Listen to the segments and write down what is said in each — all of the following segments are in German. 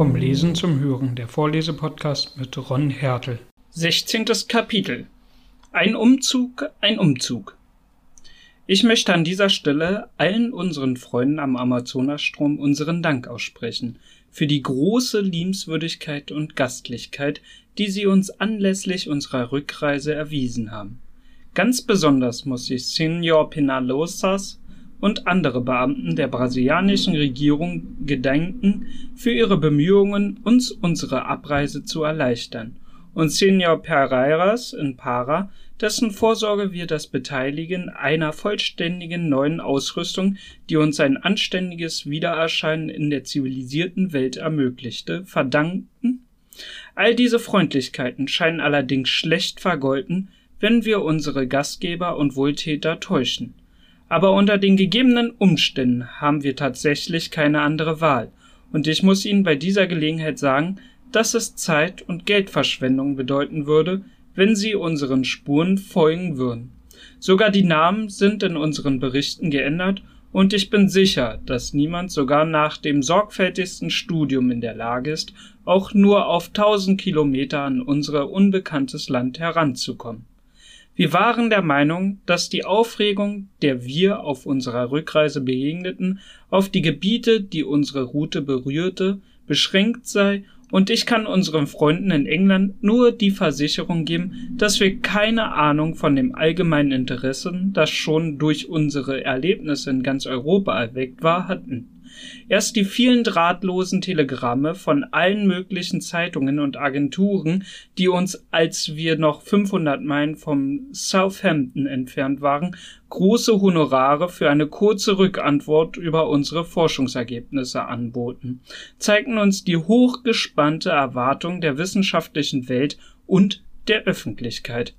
Vom Lesen zum Hören, der Vorlesepodcast mit Ron Hertel. 16. Kapitel. Ein Umzug, ein Umzug. Ich möchte an dieser Stelle allen unseren Freunden am Amazonasstrom unseren Dank aussprechen für die große Liebenswürdigkeit und Gastlichkeit, die sie uns anlässlich unserer Rückreise erwiesen haben. Ganz besonders muss ich Senor Penalosas und andere Beamten der brasilianischen Regierung gedenken für ihre Bemühungen, uns unsere Abreise zu erleichtern, und Senor Pereiras in Para, dessen Vorsorge wir das Beteiligen einer vollständigen neuen Ausrüstung, die uns ein anständiges Wiedererscheinen in der zivilisierten Welt ermöglichte, verdanken? All diese Freundlichkeiten scheinen allerdings schlecht vergolten, wenn wir unsere Gastgeber und Wohltäter täuschen. Aber unter den gegebenen Umständen haben wir tatsächlich keine andere Wahl, und ich muss Ihnen bei dieser Gelegenheit sagen, dass es Zeit und Geldverschwendung bedeuten würde, wenn Sie unseren Spuren folgen würden. Sogar die Namen sind in unseren Berichten geändert, und ich bin sicher, dass niemand sogar nach dem sorgfältigsten Studium in der Lage ist, auch nur auf tausend Kilometer an unser unbekanntes Land heranzukommen. Wir waren der Meinung, dass die Aufregung, der wir auf unserer Rückreise begegneten, auf die Gebiete, die unsere Route berührte, beschränkt sei, und ich kann unseren Freunden in England nur die Versicherung geben, dass wir keine Ahnung von dem allgemeinen Interesse, das schon durch unsere Erlebnisse in ganz Europa erweckt war, hatten. Erst die vielen drahtlosen Telegramme von allen möglichen Zeitungen und Agenturen, die uns, als wir noch 500 Meilen vom Southampton entfernt waren, große Honorare für eine kurze Rückantwort über unsere Forschungsergebnisse anboten, zeigten uns die hochgespannte Erwartung der wissenschaftlichen Welt und der Öffentlichkeit.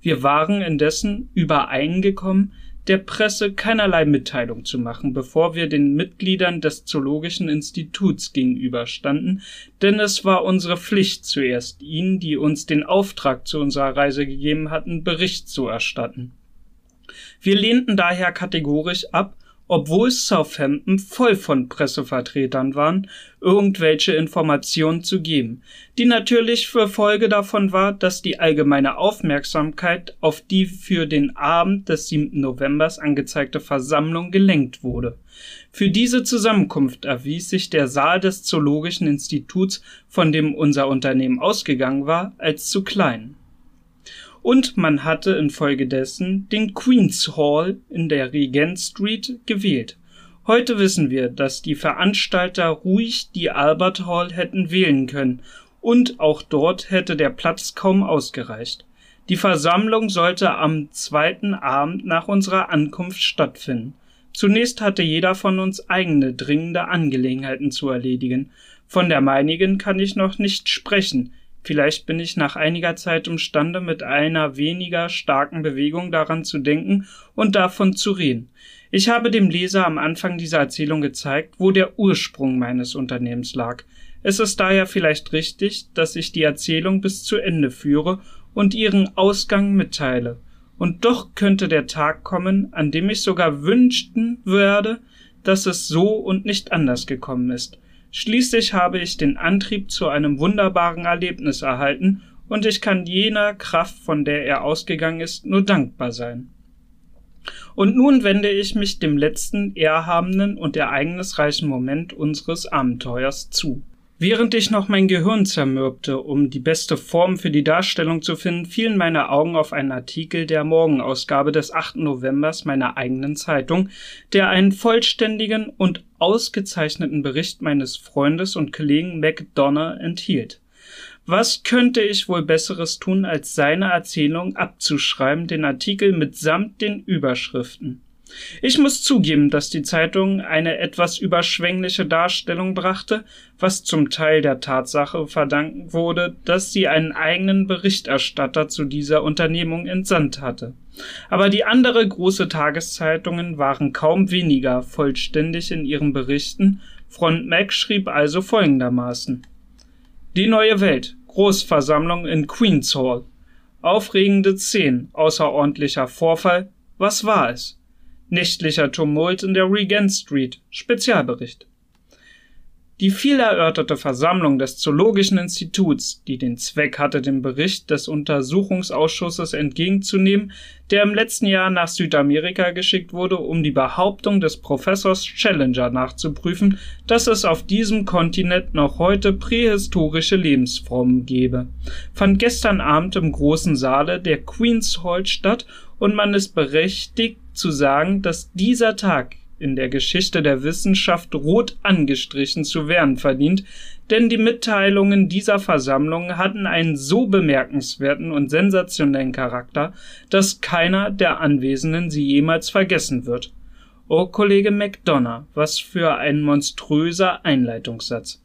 Wir waren indessen übereingekommen, der Presse keinerlei Mitteilung zu machen, bevor wir den Mitgliedern des Zoologischen Instituts gegenüberstanden, denn es war unsere Pflicht zuerst ihnen, die uns den Auftrag zu unserer Reise gegeben hatten, Bericht zu erstatten. Wir lehnten daher kategorisch ab, obwohl Southampton voll von Pressevertretern waren, irgendwelche Informationen zu geben, die natürlich für Folge davon war, dass die allgemeine Aufmerksamkeit auf die für den Abend des 7. Novembers angezeigte Versammlung gelenkt wurde. Für diese Zusammenkunft erwies sich der Saal des Zoologischen Instituts, von dem unser Unternehmen ausgegangen war, als zu klein und man hatte infolgedessen den Queen's Hall in der Regent Street gewählt. Heute wissen wir, dass die Veranstalter ruhig die Albert Hall hätten wählen können, und auch dort hätte der Platz kaum ausgereicht. Die Versammlung sollte am zweiten Abend nach unserer Ankunft stattfinden. Zunächst hatte jeder von uns eigene dringende Angelegenheiten zu erledigen. Von der meinigen kann ich noch nicht sprechen, Vielleicht bin ich nach einiger Zeit imstande, mit einer weniger starken Bewegung daran zu denken und davon zu reden. Ich habe dem Leser am Anfang dieser Erzählung gezeigt, wo der Ursprung meines Unternehmens lag. Es ist daher vielleicht richtig, dass ich die Erzählung bis zu Ende führe und ihren Ausgang mitteile. Und doch könnte der Tag kommen, an dem ich sogar wünschten werde, dass es so und nicht anders gekommen ist. Schließlich habe ich den Antrieb zu einem wunderbaren Erlebnis erhalten, und ich kann jener Kraft, von der er ausgegangen ist, nur dankbar sein. Und nun wende ich mich dem letzten ehrhabenden und ereignisreichen Moment unseres Abenteuers zu. Während ich noch mein Gehirn zermürbte, um die beste Form für die Darstellung zu finden, fielen meine Augen auf einen Artikel der Morgenausgabe des 8. Novembers meiner eigenen Zeitung, der einen vollständigen und ausgezeichneten Bericht meines Freundes und Kollegen McDonough enthielt. Was könnte ich wohl Besseres tun, als seine Erzählung abzuschreiben, den Artikel mitsamt den Überschriften? Ich muss zugeben, dass die Zeitung eine etwas überschwängliche Darstellung brachte, was zum Teil der Tatsache verdanken wurde, dass sie einen eigenen Berichterstatter zu dieser Unternehmung entsandt hatte. Aber die andere große Tageszeitungen waren kaum weniger vollständig in ihren Berichten. Front Mac schrieb also folgendermaßen. Die neue Welt. Großversammlung in Queen's Hall. Aufregende Szenen. Außerordentlicher Vorfall. Was war es? Nächtlicher Tumult in der Regent Street. Spezialbericht. Die viel erörterte Versammlung des Zoologischen Instituts, die den Zweck hatte, den Bericht des Untersuchungsausschusses entgegenzunehmen, der im letzten Jahr nach Südamerika geschickt wurde, um die Behauptung des Professors Challenger nachzuprüfen, dass es auf diesem Kontinent noch heute prähistorische Lebensformen gebe, fand gestern Abend im großen Saale der Queen's Hall statt und man ist berechtigt zu sagen, dass dieser Tag in der Geschichte der Wissenschaft rot angestrichen zu werden verdient, denn die Mitteilungen dieser Versammlung hatten einen so bemerkenswerten und sensationellen Charakter, dass keiner der Anwesenden sie jemals vergessen wird. Oh, Kollege McDonough, was für ein monströser Einleitungssatz.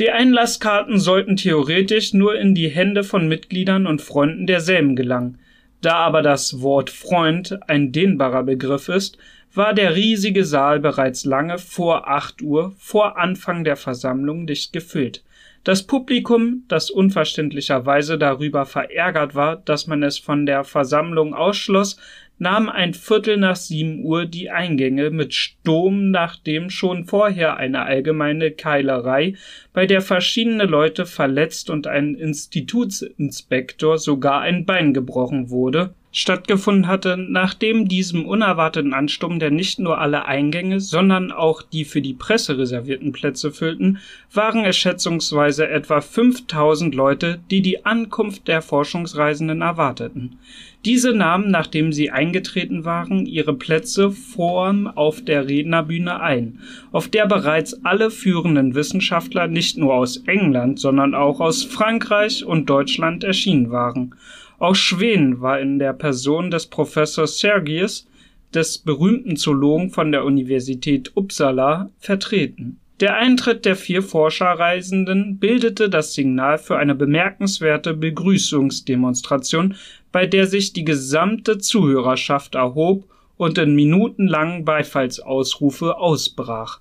Die Einlasskarten sollten theoretisch nur in die Hände von Mitgliedern und Freunden derselben gelangen. Da aber das Wort Freund ein dehnbarer Begriff ist, war der riesige Saal bereits lange vor acht Uhr, vor Anfang der Versammlung, dicht gefüllt. Das Publikum, das unverständlicherweise darüber verärgert war, dass man es von der Versammlung ausschloss, nahm ein Viertel nach sieben Uhr die Eingänge mit Sturm, nachdem schon vorher eine allgemeine Keilerei, bei der verschiedene Leute verletzt und ein Institutsinspektor sogar ein Bein gebrochen wurde, stattgefunden hatte, nachdem diesem unerwarteten Ansturm, der nicht nur alle Eingänge, sondern auch die für die Presse reservierten Plätze füllten, waren es schätzungsweise etwa 5000 Leute, die die Ankunft der Forschungsreisenden erwarteten. Diese nahmen, nachdem sie eingetreten waren, ihre Plätze vorn auf der Rednerbühne ein, auf der bereits alle führenden Wissenschaftler nicht nur aus England, sondern auch aus Frankreich und Deutschland erschienen waren. Auch Schwen war in der Person des Professors Sergius, des berühmten Zoologen von der Universität Uppsala, vertreten. Der Eintritt der vier Forscherreisenden bildete das Signal für eine bemerkenswerte Begrüßungsdemonstration, bei der sich die gesamte Zuhörerschaft erhob und in minutenlangen Beifallsausrufe ausbrach.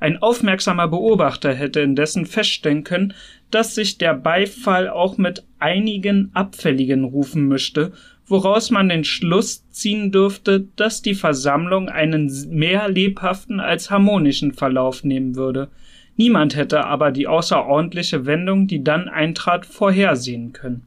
Ein aufmerksamer Beobachter hätte indessen feststellen können, dass sich der Beifall auch mit einigen abfälligen Rufen mischte, woraus man den Schluss ziehen dürfte, dass die Versammlung einen mehr lebhaften als harmonischen Verlauf nehmen würde. Niemand hätte aber die außerordentliche Wendung, die dann eintrat, vorhersehen können.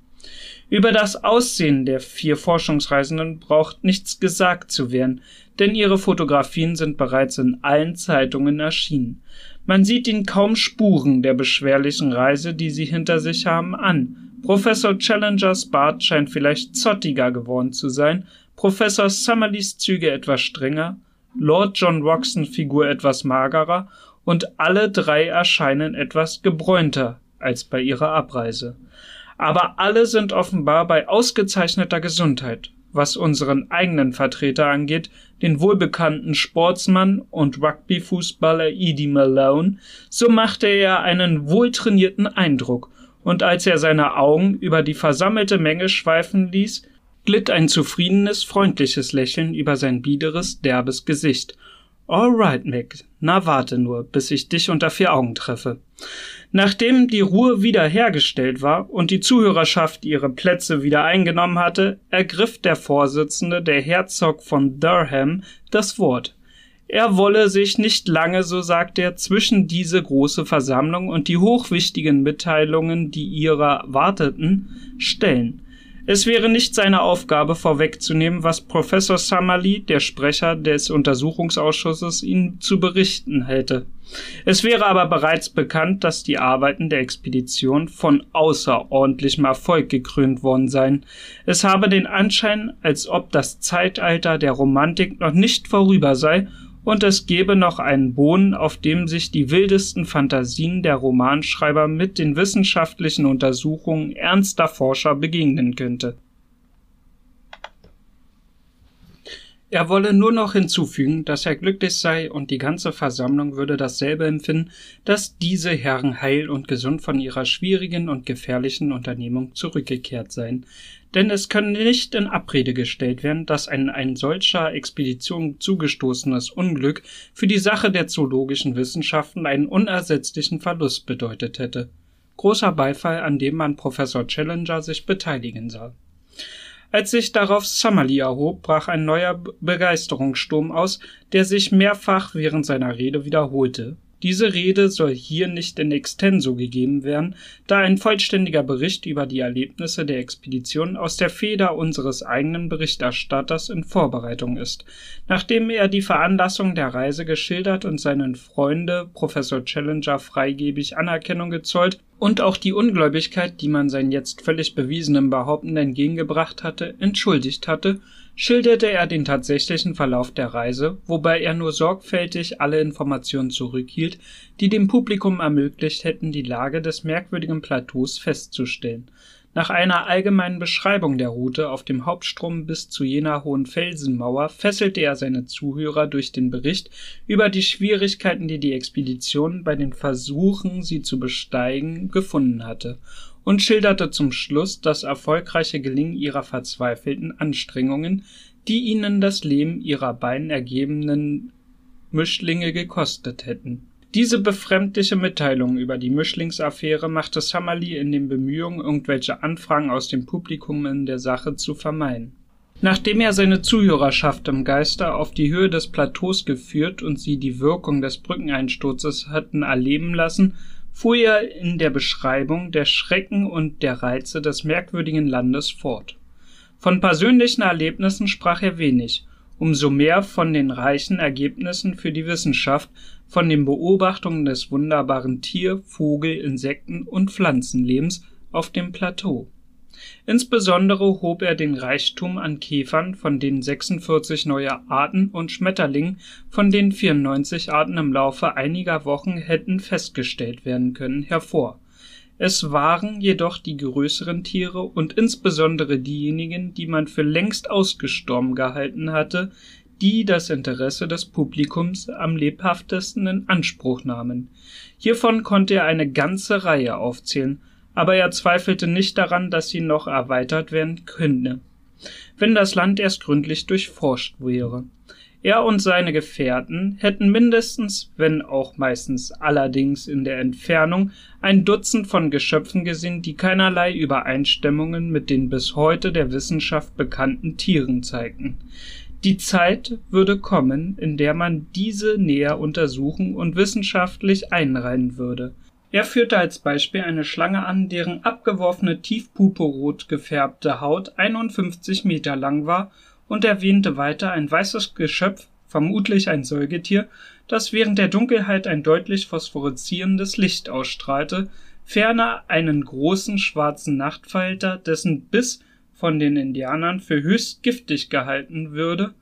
Über das Aussehen der vier Forschungsreisenden braucht nichts gesagt zu werden, denn ihre Fotografien sind bereits in allen Zeitungen erschienen. Man sieht ihnen kaum Spuren der beschwerlichen Reise, die sie hinter sich haben, an. Professor Challengers Bart scheint vielleicht zottiger geworden zu sein, Professor Summerleys Züge etwas strenger, Lord John Roxon Figur etwas magerer und alle drei erscheinen etwas gebräunter als bei ihrer Abreise. Aber alle sind offenbar bei ausgezeichneter Gesundheit was unseren eigenen Vertreter angeht, den wohlbekannten Sportsmann und Rugby-Fußballer Edie Malone, so machte er einen wohltrainierten Eindruck, und als er seine Augen über die versammelte Menge schweifen ließ, glitt ein zufriedenes, freundliches Lächeln über sein biederes, derbes Gesicht. All right, Mick, na warte nur, bis ich dich unter vier Augen treffe. Nachdem die Ruhe wiederhergestellt war und die Zuhörerschaft ihre Plätze wieder eingenommen hatte, ergriff der Vorsitzende, der Herzog von Durham, das Wort. Er wolle sich nicht lange, so sagte er, zwischen diese große Versammlung und die hochwichtigen Mitteilungen, die ihrer warteten, stellen. Es wäre nicht seine Aufgabe vorwegzunehmen, was Professor Summerlee, der Sprecher des Untersuchungsausschusses, ihm zu berichten hätte. Es wäre aber bereits bekannt, dass die Arbeiten der Expedition von außerordentlichem Erfolg gekrönt worden seien. Es habe den Anschein, als ob das Zeitalter der Romantik noch nicht vorüber sei und es gäbe noch einen Boden, auf dem sich die wildesten Fantasien der Romanschreiber mit den wissenschaftlichen Untersuchungen ernster Forscher begegnen könnte. Er wolle nur noch hinzufügen, dass er glücklich sei und die ganze Versammlung würde dasselbe empfinden, dass diese Herren heil und gesund von ihrer schwierigen und gefährlichen Unternehmung zurückgekehrt seien. Denn es könne nicht in Abrede gestellt werden, dass ein, ein solcher Expedition zugestoßenes Unglück für die Sache der zoologischen Wissenschaften einen unersetzlichen Verlust bedeutet hätte. Großer Beifall, an dem man Professor Challenger sich beteiligen sah. Als sich darauf Summerlee erhob, brach ein neuer Begeisterungssturm aus, der sich mehrfach während seiner Rede wiederholte. Diese Rede soll hier nicht in extenso gegeben werden, da ein vollständiger Bericht über die Erlebnisse der Expedition aus der Feder unseres eigenen Berichterstatters in Vorbereitung ist. Nachdem er die Veranlassung der Reise geschildert und seinen Freunde Professor Challenger freigebig Anerkennung gezollt und auch die Ungläubigkeit, die man seinen jetzt völlig bewiesenen Behaupten entgegengebracht hatte, entschuldigt hatte, schilderte er den tatsächlichen Verlauf der Reise, wobei er nur sorgfältig alle Informationen zurückhielt, die dem Publikum ermöglicht hätten, die Lage des merkwürdigen Plateaus festzustellen. Nach einer allgemeinen Beschreibung der Route auf dem Hauptstrom bis zu jener hohen Felsenmauer fesselte er seine Zuhörer durch den Bericht über die Schwierigkeiten, die die Expedition bei den Versuchen, sie zu besteigen, gefunden hatte und schilderte zum Schluss das erfolgreiche Gelingen ihrer verzweifelten Anstrengungen, die ihnen das Leben ihrer beiden ergebenen Mischlinge gekostet hätten. Diese befremdliche Mitteilung über die Mischlingsaffäre machte Summerlee in den Bemühungen, irgendwelche Anfragen aus dem Publikum in der Sache zu vermeiden. Nachdem er seine Zuhörerschaft im Geiste auf die Höhe des Plateaus geführt und sie die Wirkung des Brückeneinsturzes hatten erleben lassen, fuhr er in der Beschreibung der Schrecken und der Reize des merkwürdigen Landes fort. Von persönlichen Erlebnissen sprach er wenig, umso mehr von den reichen Ergebnissen für die Wissenschaft, von den Beobachtungen des wunderbaren Tier-, Vogel-, Insekten- und Pflanzenlebens auf dem Plateau Insbesondere hob er den Reichtum an Käfern, von denen 46 neue Arten, und Schmetterlingen, von denen 94 Arten im Laufe einiger Wochen hätten festgestellt werden können, hervor. Es waren jedoch die größeren Tiere und insbesondere diejenigen, die man für längst ausgestorben gehalten hatte, die das Interesse des Publikums am lebhaftesten in Anspruch nahmen. Hiervon konnte er eine ganze Reihe aufzählen, aber er zweifelte nicht daran, dass sie noch erweitert werden könne, wenn das Land erst gründlich durchforscht wäre. Er und seine Gefährten hätten mindestens, wenn auch meistens allerdings in der Entfernung, ein Dutzend von Geschöpfen gesehen, die keinerlei Übereinstimmungen mit den bis heute der Wissenschaft bekannten Tieren zeigten. Die Zeit würde kommen, in der man diese näher untersuchen und wissenschaftlich einreihen würde. Er führte als Beispiel eine Schlange an, deren abgeworfene tiefpurpurrot gefärbte Haut 51 Meter lang war und erwähnte weiter ein weißes Geschöpf, vermutlich ein Säugetier, das während der Dunkelheit ein deutlich phosphoreszierendes Licht ausstrahlte, ferner einen großen schwarzen Nachtfalter, dessen Biss von den Indianern für höchst giftig gehalten würde.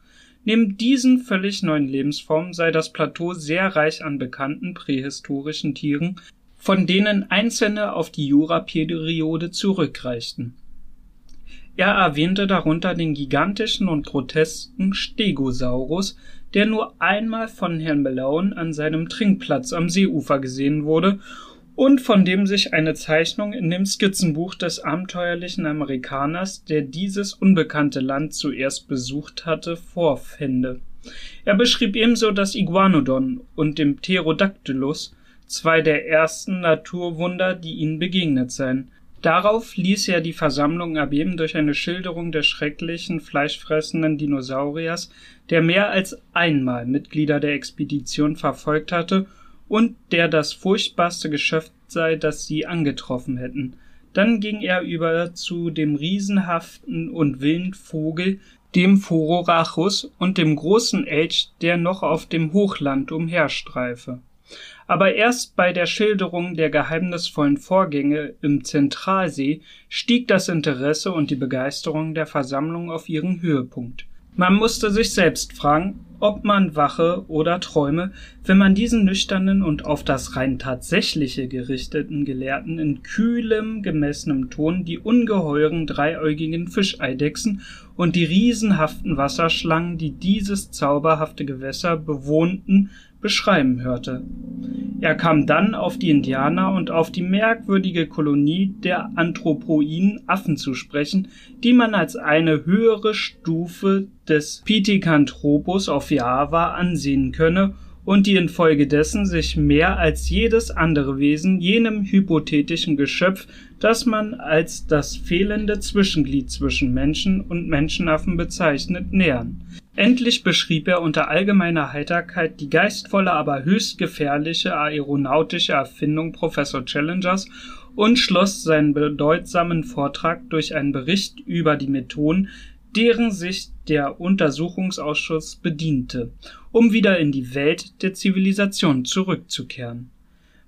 Neben diesen völlig neuen Lebensformen sei das Plateau sehr reich an bekannten prähistorischen Tieren, von denen einzelne auf die Juraperiode zurückreichten. Er erwähnte darunter den gigantischen und grotesken Stegosaurus, der nur einmal von Herrn Malone an seinem Trinkplatz am Seeufer gesehen wurde und von dem sich eine Zeichnung in dem Skizzenbuch des abenteuerlichen Amerikaners, der dieses unbekannte Land zuerst besucht hatte, vorfände. Er beschrieb ebenso das Iguanodon und dem Pterodactylus, zwei der ersten Naturwunder, die ihnen begegnet seien. Darauf ließ er die Versammlung erbeben durch eine Schilderung des schrecklichen, fleischfressenden Dinosauriers, der mehr als einmal Mitglieder der Expedition verfolgt hatte und der das furchtbarste Geschöpf sei, das sie angetroffen hätten. Dann ging er über zu dem riesenhaften und wilden Vogel, dem Phororachus und dem großen Elch, der noch auf dem Hochland umherstreife aber erst bei der Schilderung der geheimnisvollen Vorgänge im Zentralsee stieg das Interesse und die Begeisterung der Versammlung auf ihren Höhepunkt. Man musste sich selbst fragen, ob man wache oder träume, wenn man diesen nüchternen und auf das rein tatsächliche gerichteten Gelehrten in kühlem, gemessenem Ton die ungeheuren dreiäugigen Fischeidechsen und die riesenhaften Wasserschlangen, die dieses zauberhafte Gewässer bewohnten, beschreiben hörte. Er kam dann auf die Indianer und auf die merkwürdige Kolonie der anthropoiden Affen zu sprechen, die man als eine höhere Stufe des Pithecanthropus auf Java ansehen könne und die infolgedessen sich mehr als jedes andere Wesen jenem hypothetischen Geschöpf, das man als das fehlende Zwischenglied zwischen Menschen und Menschenaffen bezeichnet, nähern. Endlich beschrieb er unter allgemeiner Heiterkeit die geistvolle, aber höchst gefährliche aeronautische Erfindung Professor Challengers und schloss seinen bedeutsamen Vortrag durch einen Bericht über die Methoden, deren sich der Untersuchungsausschuss bediente, um wieder in die Welt der Zivilisation zurückzukehren.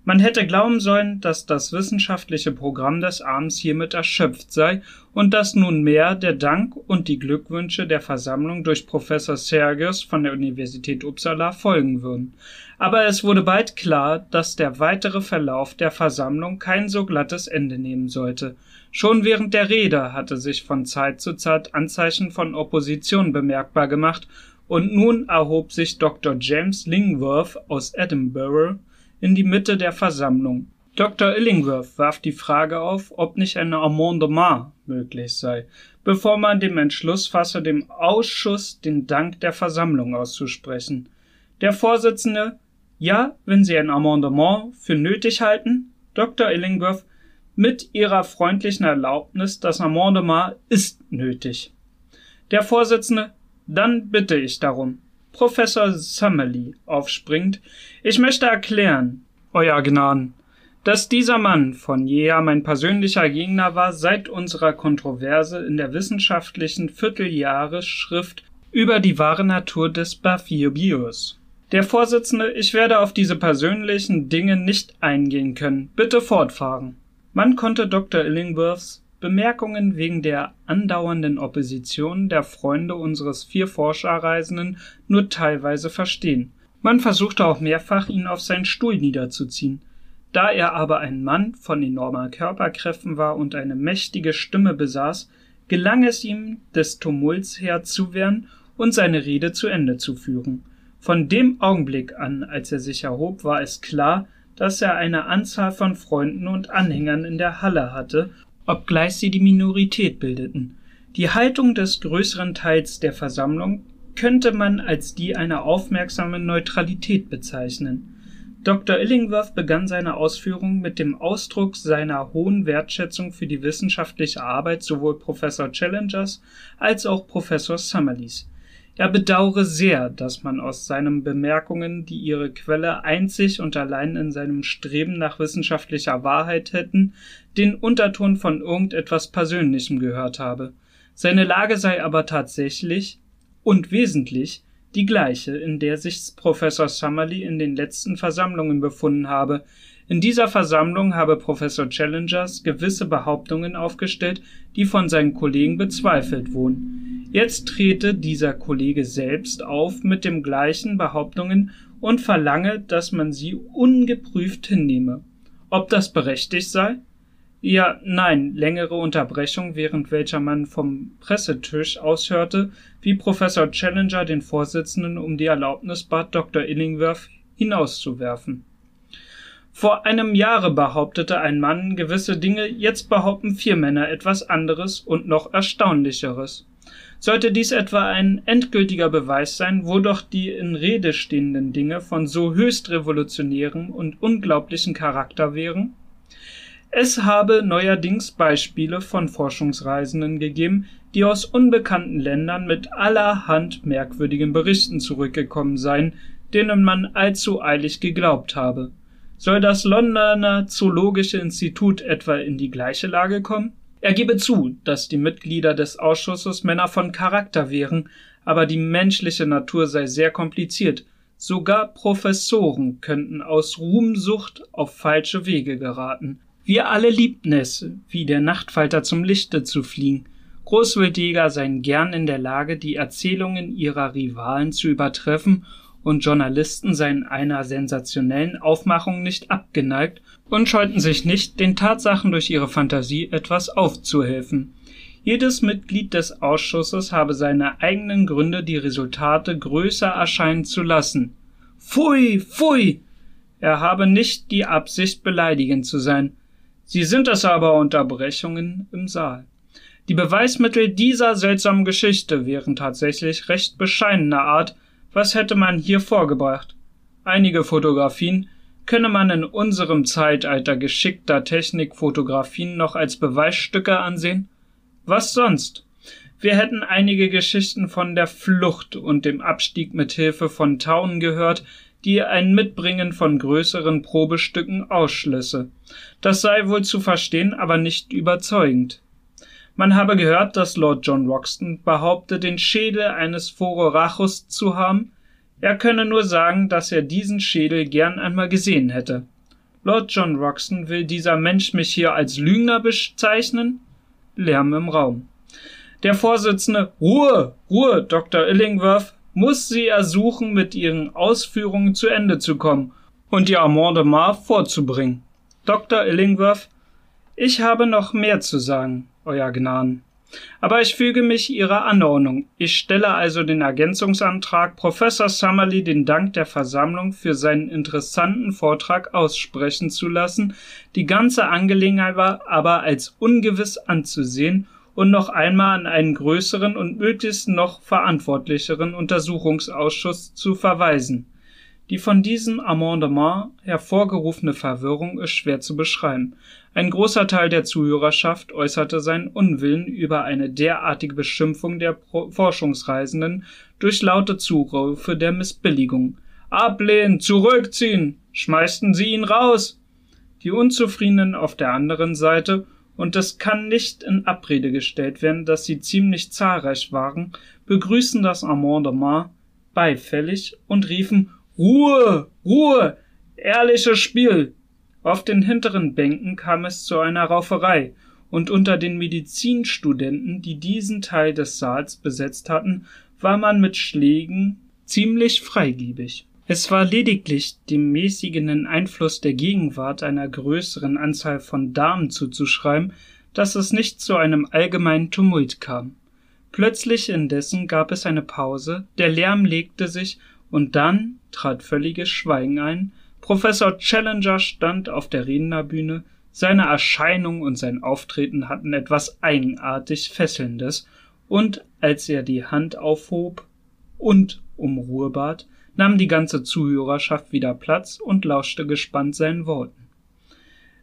Man hätte glauben sollen, dass das wissenschaftliche Programm des Abends hiermit erschöpft sei und dass nunmehr der Dank und die Glückwünsche der Versammlung durch Professor Sergius von der Universität Uppsala folgen würden. Aber es wurde bald klar, dass der weitere Verlauf der Versammlung kein so glattes Ende nehmen sollte. Schon während der Rede hatte sich von Zeit zu Zeit Anzeichen von Opposition bemerkbar gemacht, und nun erhob sich Dr. James Lingworth aus Edinburgh in die Mitte der Versammlung. Dr. Illingworth warf die Frage auf, ob nicht ein Amendement möglich sei, bevor man dem Entschluss fasse, dem Ausschuss den Dank der Versammlung auszusprechen. Der Vorsitzende, ja, wenn Sie ein Amendement für nötig halten, Dr. Illingworth, mit Ihrer freundlichen Erlaubnis, das Amendement ist nötig. Der Vorsitzende, dann bitte ich darum. Professor Summerly aufspringt. Ich möchte erklären, Euer Gnaden, dass dieser Mann von jeher mein persönlicher Gegner war seit unserer Kontroverse in der wissenschaftlichen Vierteljahresschrift über die wahre Natur des Baphobius. Der Vorsitzende, ich werde auf diese persönlichen Dinge nicht eingehen können. Bitte fortfahren. Man konnte Dr. Illingworths Bemerkungen wegen der andauernden Opposition der Freunde unseres vier Forscherreisenden nur teilweise verstehen. Man versuchte auch mehrfach, ihn auf seinen Stuhl niederzuziehen. Da er aber ein Mann von enormer Körperkräften war und eine mächtige Stimme besaß, gelang es ihm, des Tumults Herr zu werden und seine Rede zu Ende zu führen. Von dem Augenblick an, als er sich erhob, war es klar, dass er eine Anzahl von Freunden und Anhängern in der Halle hatte obgleich sie die Minorität bildeten. Die Haltung des größeren Teils der Versammlung könnte man als die einer aufmerksamen Neutralität bezeichnen. Dr. Illingworth begann seine Ausführungen mit dem Ausdruck seiner hohen Wertschätzung für die wissenschaftliche Arbeit sowohl Professor Challengers als auch Professor Summerlees. Er bedaure sehr, dass man aus seinen Bemerkungen, die ihre Quelle einzig und allein in seinem Streben nach wissenschaftlicher Wahrheit hätten, den Unterton von irgendetwas Persönlichem gehört habe. Seine Lage sei aber tatsächlich und wesentlich die gleiche, in der sich Professor Summerlee in den letzten Versammlungen befunden habe. In dieser Versammlung habe Professor Challengers gewisse Behauptungen aufgestellt, die von seinen Kollegen bezweifelt wurden. Jetzt trete dieser Kollege selbst auf mit den gleichen Behauptungen und verlange, dass man sie ungeprüft hinnehme. Ob das berechtigt sei? Ja, nein, längere Unterbrechung, während welcher man vom Pressetisch aushörte, wie Professor Challenger den Vorsitzenden um die Erlaubnis bat, Dr. Illingworth hinauszuwerfen. Vor einem Jahre behauptete ein Mann gewisse Dinge, jetzt behaupten vier Männer etwas anderes und noch erstaunlicheres. Sollte dies etwa ein endgültiger Beweis sein, wo doch die in Rede stehenden Dinge von so höchst revolutionärem und unglaublichen Charakter wären? Es habe neuerdings Beispiele von Forschungsreisenden gegeben, die aus unbekannten Ländern mit allerhand merkwürdigen Berichten zurückgekommen seien, denen man allzu eilig geglaubt habe. Soll das Londoner Zoologische Institut etwa in die gleiche Lage kommen? Er gebe zu, dass die Mitglieder des Ausschusses Männer von Charakter wären, aber die menschliche Natur sei sehr kompliziert. Sogar Professoren könnten aus Ruhmsucht auf falsche Wege geraten. Wir alle liebten es, wie der Nachtfalter zum Lichte zu fliegen. Großwildjäger seien gern in der Lage, die Erzählungen ihrer Rivalen zu übertreffen, und Journalisten seien einer sensationellen Aufmachung nicht abgeneigt und scheuten sich nicht, den Tatsachen durch ihre Fantasie etwas aufzuhelfen. Jedes Mitglied des Ausschusses habe seine eigenen Gründe, die Resultate größer erscheinen zu lassen. Pfui, pfui! Er habe nicht die Absicht, beleidigend zu sein. Sie sind es aber Unterbrechungen im Saal. Die Beweismittel dieser seltsamen Geschichte wären tatsächlich recht bescheidener Art. Was hätte man hier vorgebracht? Einige Fotografien, könne man in unserem Zeitalter geschickter Technikfotografien noch als Beweisstücke ansehen? Was sonst? Wir hätten einige Geschichten von der Flucht und dem Abstieg mit Hilfe von Taunen gehört, die ein Mitbringen von größeren Probestücken ausschlüsse. Das sei wohl zu verstehen, aber nicht überzeugend. Man habe gehört, dass Lord John Roxton behaupte, den Schädel eines Phororachus zu haben. Er könne nur sagen, dass er diesen Schädel gern einmal gesehen hätte. Lord John Roxton will dieser Mensch mich hier als Lügner bezeichnen? Lärm im Raum. Der Vorsitzende Ruhe, Ruhe, Dr. Illingworth, muss sie ersuchen, mit ihren Ausführungen zu Ende zu kommen und ihr Amendement vorzubringen. Dr. Illingworth, ich habe noch mehr zu sagen, Euer Gnaden. Aber ich füge mich Ihrer Anordnung. Ich stelle also den Ergänzungsantrag, Professor Summerly den Dank der Versammlung für seinen interessanten Vortrag aussprechen zu lassen, die ganze Angelegenheit aber als ungewiss anzusehen und noch einmal an einen größeren und möglichst noch verantwortlicheren Untersuchungsausschuss zu verweisen. Die von diesem Amendement hervorgerufene Verwirrung ist schwer zu beschreiben. Ein großer Teil der Zuhörerschaft äußerte seinen Unwillen über eine derartige Beschimpfung der Forschungsreisenden durch laute Zurufe der Missbilligung. Ablehnen, zurückziehen, schmeißen Sie ihn raus! Die Unzufriedenen auf der anderen Seite und es kann nicht in Abrede gestellt werden, dass sie ziemlich zahlreich waren, begrüßen das Amendement beifällig und riefen Ruhe, Ruhe, ehrliches Spiel. Auf den hinteren Bänken kam es zu einer Rauferei, und unter den Medizinstudenten, die diesen Teil des Saals besetzt hatten, war man mit Schlägen ziemlich freigebig. Es war lediglich dem mäßigenden Einfluss der Gegenwart einer größeren Anzahl von Damen zuzuschreiben, dass es nicht zu einem allgemeinen Tumult kam. Plötzlich indessen gab es eine Pause, der Lärm legte sich, und dann trat völliges Schweigen ein, Professor Challenger stand auf der Rednerbühne, seine Erscheinung und sein Auftreten hatten etwas eigenartig Fesselndes, und als er die Hand aufhob und um Ruhe bat, nahm die ganze Zuhörerschaft wieder Platz und lauschte gespannt seinen Worten.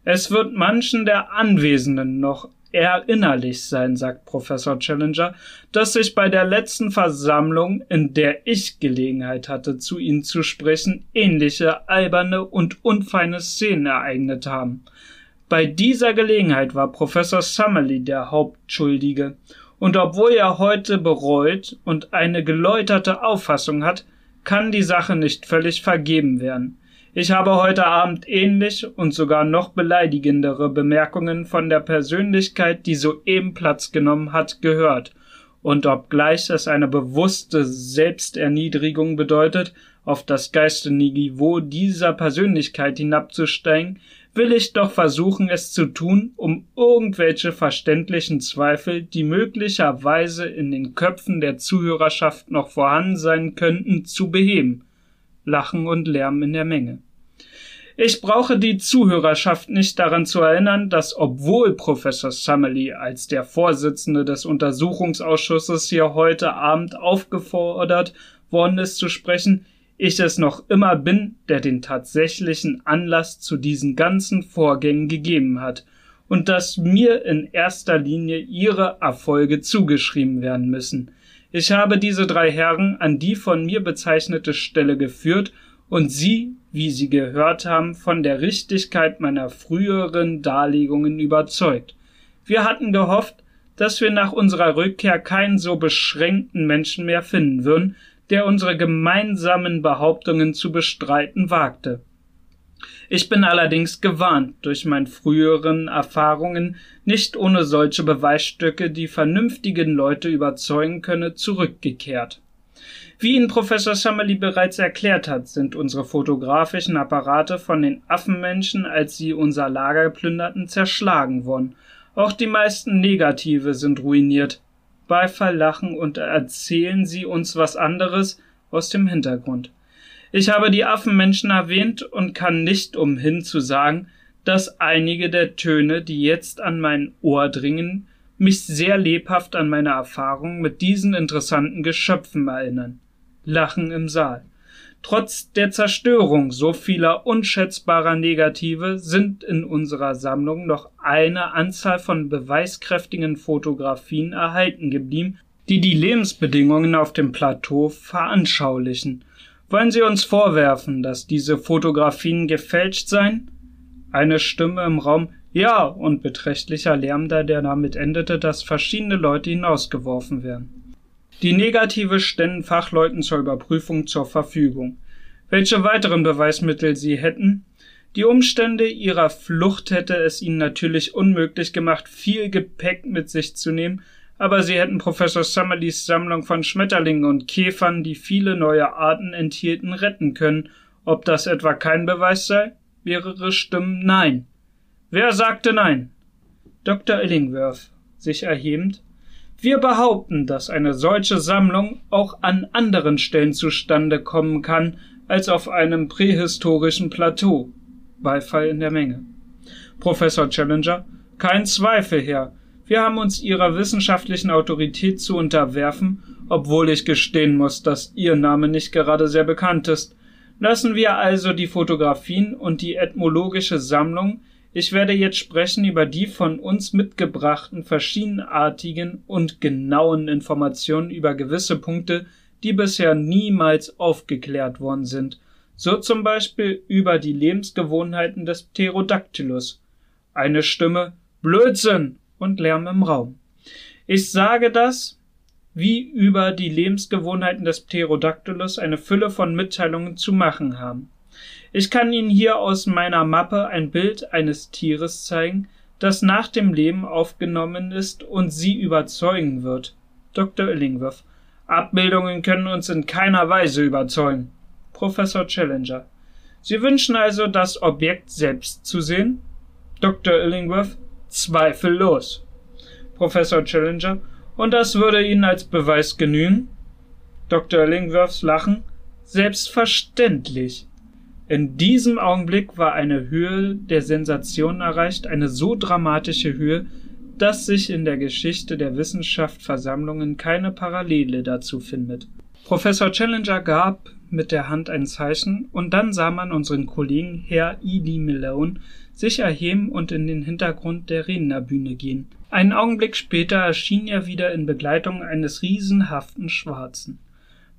Es wird manchen der Anwesenden noch erinnerlich sein, sagt Professor Challenger, dass sich bei der letzten Versammlung, in der ich Gelegenheit hatte, zu Ihnen zu sprechen, ähnliche alberne und unfeine Szenen ereignet haben. Bei dieser Gelegenheit war Professor Summerly der Hauptschuldige, und obwohl er heute bereut und eine geläuterte Auffassung hat, kann die Sache nicht völlig vergeben werden. Ich habe heute Abend ähnlich und sogar noch beleidigendere Bemerkungen von der Persönlichkeit, die soeben Platz genommen hat, gehört, und obgleich es eine bewusste Selbsterniedrigung bedeutet, auf das geistige Niveau dieser Persönlichkeit hinabzusteigen, will ich doch versuchen, es zu tun, um irgendwelche verständlichen Zweifel, die möglicherweise in den Köpfen der Zuhörerschaft noch vorhanden sein könnten, zu beheben. Lachen und Lärm in der Menge. Ich brauche die Zuhörerschaft nicht daran zu erinnern, dass obwohl Professor Summerly als der Vorsitzende des Untersuchungsausschusses hier heute Abend aufgefordert worden ist zu sprechen, ich es noch immer bin, der den tatsächlichen Anlass zu diesen ganzen Vorgängen gegeben hat, und dass mir in erster Linie ihre Erfolge zugeschrieben werden müssen. Ich habe diese drei Herren an die von mir bezeichnete Stelle geführt und sie, wie Sie gehört haben, von der Richtigkeit meiner früheren Darlegungen überzeugt. Wir hatten gehofft, dass wir nach unserer Rückkehr keinen so beschränkten Menschen mehr finden würden, der unsere gemeinsamen Behauptungen zu bestreiten wagte. Ich bin allerdings gewarnt durch meine früheren Erfahrungen, nicht ohne solche Beweisstücke, die vernünftigen Leute überzeugen könne, zurückgekehrt. Wie Ihnen Professor Summerly bereits erklärt hat, sind unsere fotografischen Apparate von den Affenmenschen, als sie unser Lager plünderten, zerschlagen worden. Auch die meisten Negative sind ruiniert. Beifall lachen und erzählen sie uns was anderes aus dem Hintergrund. Ich habe die Affenmenschen erwähnt und kann nicht umhin zu sagen, dass einige der Töne, die jetzt an mein Ohr dringen, mich sehr lebhaft an meine Erfahrung mit diesen interessanten Geschöpfen erinnern. Lachen im Saal. Trotz der Zerstörung so vieler unschätzbarer Negative sind in unserer Sammlung noch eine Anzahl von beweiskräftigen Fotografien erhalten geblieben, die die Lebensbedingungen auf dem Plateau veranschaulichen. Wollen Sie uns vorwerfen, dass diese Fotografien gefälscht seien? Eine Stimme im Raum Ja und beträchtlicher Lärm, der damit endete, dass verschiedene Leute hinausgeworfen werden. Die Negative ständen Fachleuten zur Überprüfung zur Verfügung. Welche weiteren Beweismittel sie hätten? Die Umstände ihrer Flucht hätte es ihnen natürlich unmöglich gemacht, viel Gepäck mit sich zu nehmen, aber sie hätten Professor Summerlees Sammlung von Schmetterlingen und Käfern, die viele neue Arten enthielten, retten können. Ob das etwa kein Beweis sei? Mehrere Stimmen Nein. Wer sagte Nein? Dr. Illingworth, sich erhebend. Wir behaupten, dass eine solche Sammlung auch an anderen Stellen zustande kommen kann als auf einem prähistorischen Plateau. Beifall in der Menge. Professor Challenger, kein Zweifel, Herr. Wir haben uns Ihrer wissenschaftlichen Autorität zu unterwerfen, obwohl ich gestehen muss, dass Ihr Name nicht gerade sehr bekannt ist. Lassen wir also die Fotografien und die ethnologische Sammlung ich werde jetzt sprechen über die von uns mitgebrachten verschiedenartigen und genauen Informationen über gewisse Punkte, die bisher niemals aufgeklärt worden sind, so zum Beispiel über die Lebensgewohnheiten des Pterodactylus. Eine Stimme Blödsinn und Lärm im Raum. Ich sage das, wie über die Lebensgewohnheiten des Pterodactylus eine Fülle von Mitteilungen zu machen haben. Ich kann Ihnen hier aus meiner Mappe ein Bild eines Tieres zeigen, das nach dem Leben aufgenommen ist und Sie überzeugen wird. Dr. Illingworth. Abbildungen können uns in keiner Weise überzeugen. Professor Challenger. Sie wünschen also, das Objekt selbst zu sehen? Dr. Illingworth. Zweifellos. Professor Challenger. Und das würde Ihnen als Beweis genügen? Dr. Illingworths Lachen. Selbstverständlich. In diesem Augenblick war eine Höhe der Sensation erreicht, eine so dramatische Höhe, dass sich in der Geschichte der Wissenschaft Versammlungen keine Parallele dazu findet. Professor Challenger gab mit der Hand ein Zeichen, und dann sah man unseren Kollegen Herr E.D. Malone sich erheben und in den Hintergrund der Rednerbühne gehen. Einen Augenblick später erschien er wieder in Begleitung eines riesenhaften Schwarzen.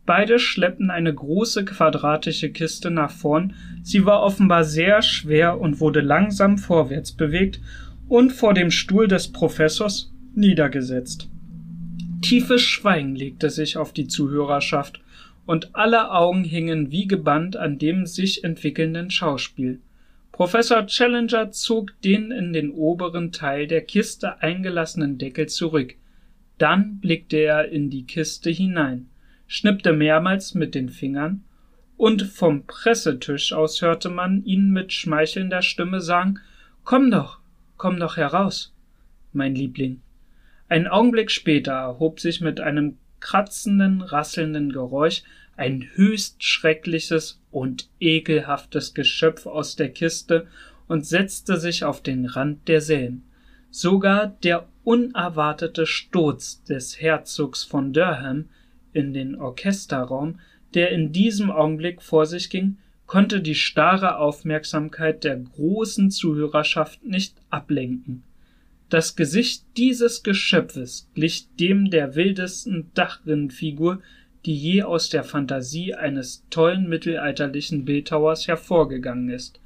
Beide schleppten eine große quadratische Kiste nach vorn, sie war offenbar sehr schwer und wurde langsam vorwärts bewegt und vor dem Stuhl des Professors niedergesetzt. Tiefes Schweigen legte sich auf die Zuhörerschaft, und alle Augen hingen wie gebannt an dem sich entwickelnden Schauspiel. Professor Challenger zog den in den oberen Teil der Kiste eingelassenen Deckel zurück. Dann blickte er in die Kiste hinein schnippte mehrmals mit den Fingern, und vom Pressetisch aus hörte man ihn mit schmeichelnder Stimme sagen Komm doch, komm doch heraus, mein Liebling. Einen Augenblick später erhob sich mit einem kratzenden, rasselnden Geräusch ein höchst schreckliches und ekelhaftes Geschöpf aus der Kiste und setzte sich auf den Rand derselben. Sogar der unerwartete Sturz des Herzogs von Durham in den Orchesterraum, der in diesem Augenblick vor sich ging, konnte die starre Aufmerksamkeit der großen Zuhörerschaft nicht ablenken. Das Gesicht dieses Geschöpfes glich dem der wildesten Dachrinnenfigur, die je aus der Fantasie eines tollen mittelalterlichen Bildhauers hervorgegangen ist.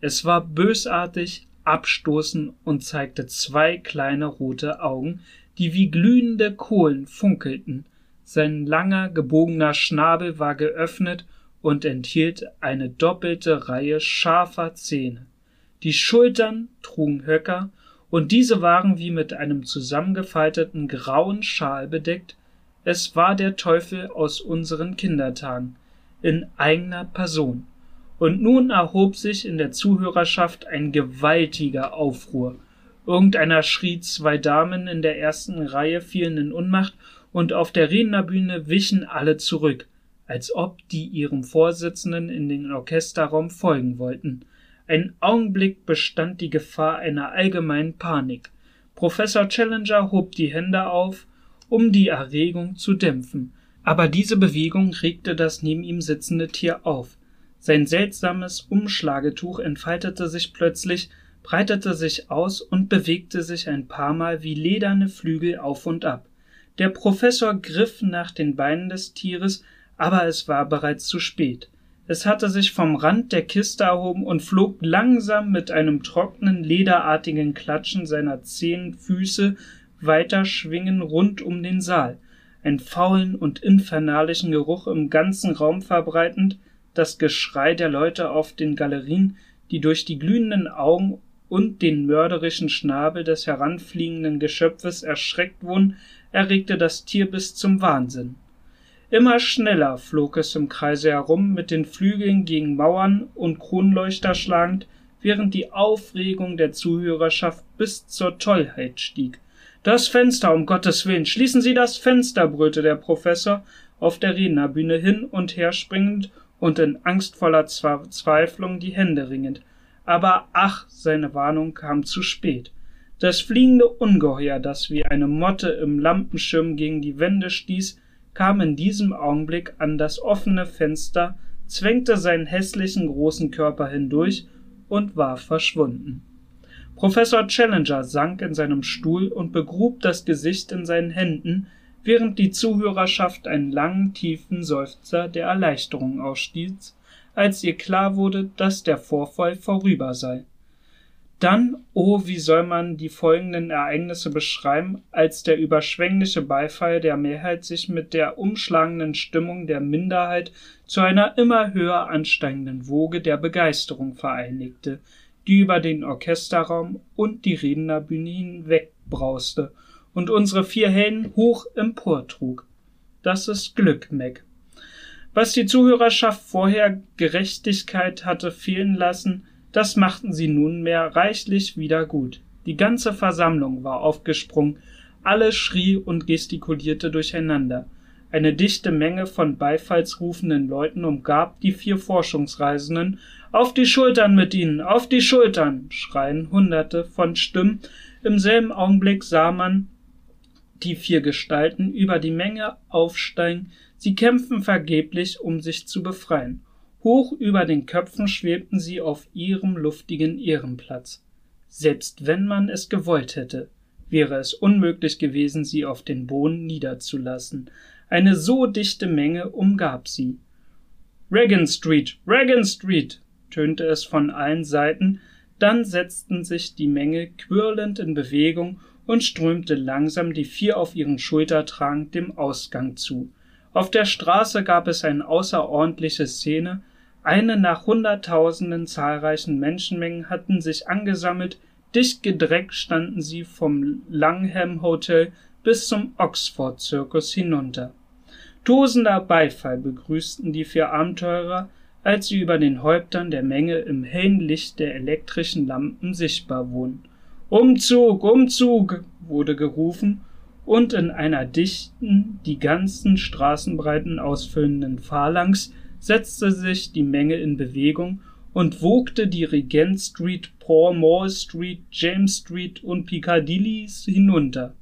Es war bösartig, abstoßend und zeigte zwei kleine rote Augen, die wie glühende Kohlen funkelten, sein langer, gebogener Schnabel war geöffnet und enthielt eine doppelte Reihe scharfer Zähne. Die Schultern trugen Höcker, und diese waren wie mit einem zusammengefalteten grauen Schal bedeckt. Es war der Teufel aus unseren Kindertagen, in eigener Person. Und nun erhob sich in der Zuhörerschaft ein gewaltiger Aufruhr. Irgendeiner schrie, zwei Damen in der ersten Reihe fielen in Unmacht und auf der Rednerbühne wichen alle zurück, als ob die ihrem Vorsitzenden in den Orchesterraum folgen wollten. Ein Augenblick bestand die Gefahr einer allgemeinen Panik. Professor Challenger hob die Hände auf, um die Erregung zu dämpfen. Aber diese Bewegung regte das neben ihm sitzende Tier auf. Sein seltsames Umschlagetuch entfaltete sich plötzlich, breitete sich aus und bewegte sich ein paar Mal wie lederne Flügel auf und ab. Der Professor griff nach den Beinen des Tieres, aber es war bereits zu spät. Es hatte sich vom Rand der Kiste erhoben und flog langsam mit einem trockenen, lederartigen Klatschen seiner zehn Füße weiter schwingen rund um den Saal, einen faulen und infernalischen Geruch im ganzen Raum verbreitend, das Geschrei der Leute auf den Galerien, die durch die glühenden Augen und den mörderischen Schnabel des heranfliegenden Geschöpfes erschreckt wurden, erregte das Tier bis zum Wahnsinn. Immer schneller flog es im Kreise herum, mit den Flügeln gegen Mauern und Kronleuchter schlagend, während die Aufregung der Zuhörerschaft bis zur Tollheit stieg. Das Fenster, um Gottes Willen, schließen Sie das Fenster, brüllte der Professor, auf der Rednerbühne hin und her springend und in angstvoller Verzweiflung die Hände ringend. Aber ach, seine Warnung kam zu spät. Das fliegende Ungeheuer, das wie eine Motte im Lampenschirm gegen die Wände stieß, kam in diesem Augenblick an das offene Fenster, zwängte seinen hässlichen großen Körper hindurch und war verschwunden. Professor Challenger sank in seinem Stuhl und begrub das Gesicht in seinen Händen, während die Zuhörerschaft einen langen, tiefen Seufzer der Erleichterung ausstieß, als ihr klar wurde, dass der Vorfall vorüber sei. Dann, oh, wie soll man die folgenden Ereignisse beschreiben, als der überschwängliche Beifall der Mehrheit sich mit der umschlagenden Stimmung der Minderheit zu einer immer höher ansteigenden Woge der Begeisterung vereinigte, die über den Orchesterraum und die Rednerbühne hinwegbrauste und unsere vier Helden hoch emportrug. Das ist Glück, Mac. Was die Zuhörerschaft vorher Gerechtigkeit hatte fehlen lassen, das machten sie nunmehr reichlich wieder gut. Die ganze Versammlung war aufgesprungen, alles schrie und gestikulierte durcheinander. Eine dichte Menge von beifallsrufenden Leuten umgab die vier Forschungsreisenden. Auf die Schultern mit ihnen, auf die Schultern, schreien hunderte von Stimmen. Im selben Augenblick sah man die vier Gestalten über die Menge aufsteigen. Sie kämpfen vergeblich, um sich zu befreien. Hoch über den Köpfen schwebten sie auf ihrem luftigen Ehrenplatz. Selbst wenn man es gewollt hätte, wäre es unmöglich gewesen, sie auf den Boden niederzulassen. Eine so dichte Menge umgab sie. Regan Street, Regan Street, tönte es von allen Seiten, dann setzten sich die Menge quirlend in Bewegung und strömte langsam die vier auf ihren Schulter tragend dem Ausgang zu. Auf der Straße gab es eine außerordentliche Szene, eine nach Hunderttausenden zahlreichen Menschenmengen hatten sich angesammelt, dicht gedreckt standen sie vom Langham Hotel bis zum Oxford Circus hinunter. Tosender Beifall begrüßten die vier Abenteurer, als sie über den Häuptern der Menge im hellen Licht der elektrischen Lampen sichtbar wurden. Umzug, Umzug, wurde gerufen, und in einer dichten, die ganzen Straßenbreiten ausfüllenden Phalanx setzte sich die Menge in Bewegung und wogte die Regent Street, Moore Street, James Street und Piccadilly hinunter.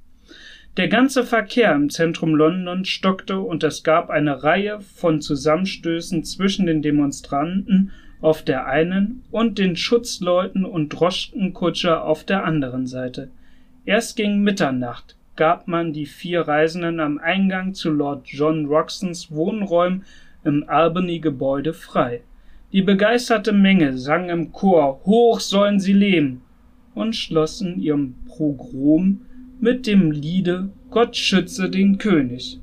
Der ganze Verkehr im Zentrum Londons stockte und es gab eine Reihe von Zusammenstößen zwischen den Demonstranten auf der einen und den Schutzleuten und Droschkenkutscher auf der anderen Seite. Erst gegen Mitternacht gab man die vier Reisenden am Eingang zu Lord John Roxtons Wohnräumen im Albany-Gebäude frei. Die begeisterte Menge sang im Chor Hoch sollen sie leben und schloss in ihrem Pogrom mit dem Liede Gott schütze den König.